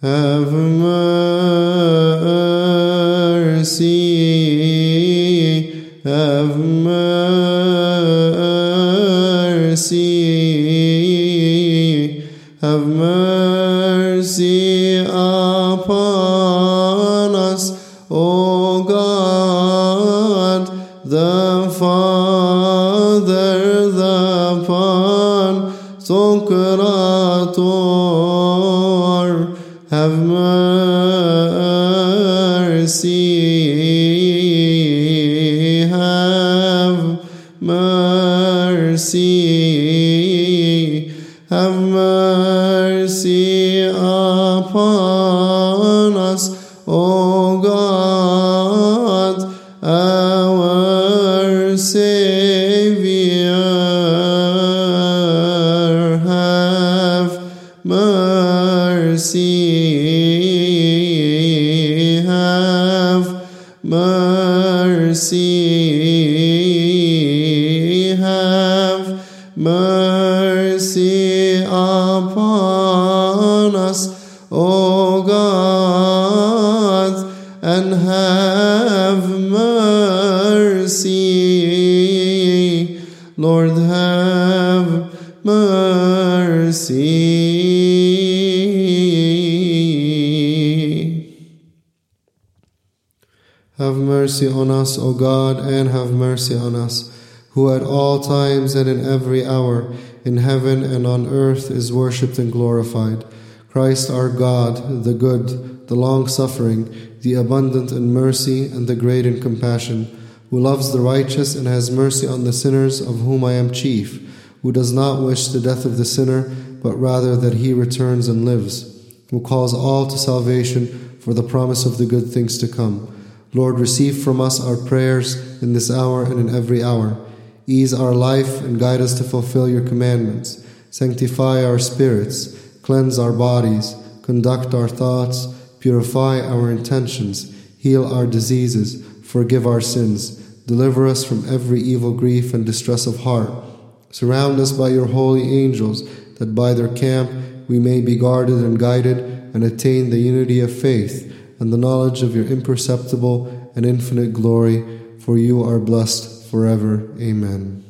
Have mercy, have mercy, have mercy upon us, O God, the Father, the Pantocrator, have mercy, have mercy, have mercy upon us, O God, our Savior, mercy, have mercy upon us, O God, and have mercy. Lord, have mercy. Have mercy on us, O God, and have mercy on us, who at all times and in every hour, in heaven and on earth, is worshipped and glorified. Christ our God, the good, the long suffering, the abundant in mercy, and the great in compassion, who loves the righteous and has mercy on the sinners, of whom I am chief, who does not wish the death of the sinner, but rather that he returns and lives, who calls all to salvation for the promise of the good things to come. Lord, receive from us our prayers in this hour and in every hour. Ease our life and guide us to fulfill your commandments. Sanctify our spirits, cleanse our bodies, conduct our thoughts, purify our intentions, heal our diseases, forgive our sins, deliver us from every evil grief and distress of heart. Surround us by your holy angels, that by their camp we may be guarded and guided and attain the unity of faith and the knowledge of your imperceptible and infinite glory, for you are blessed forever. Amen.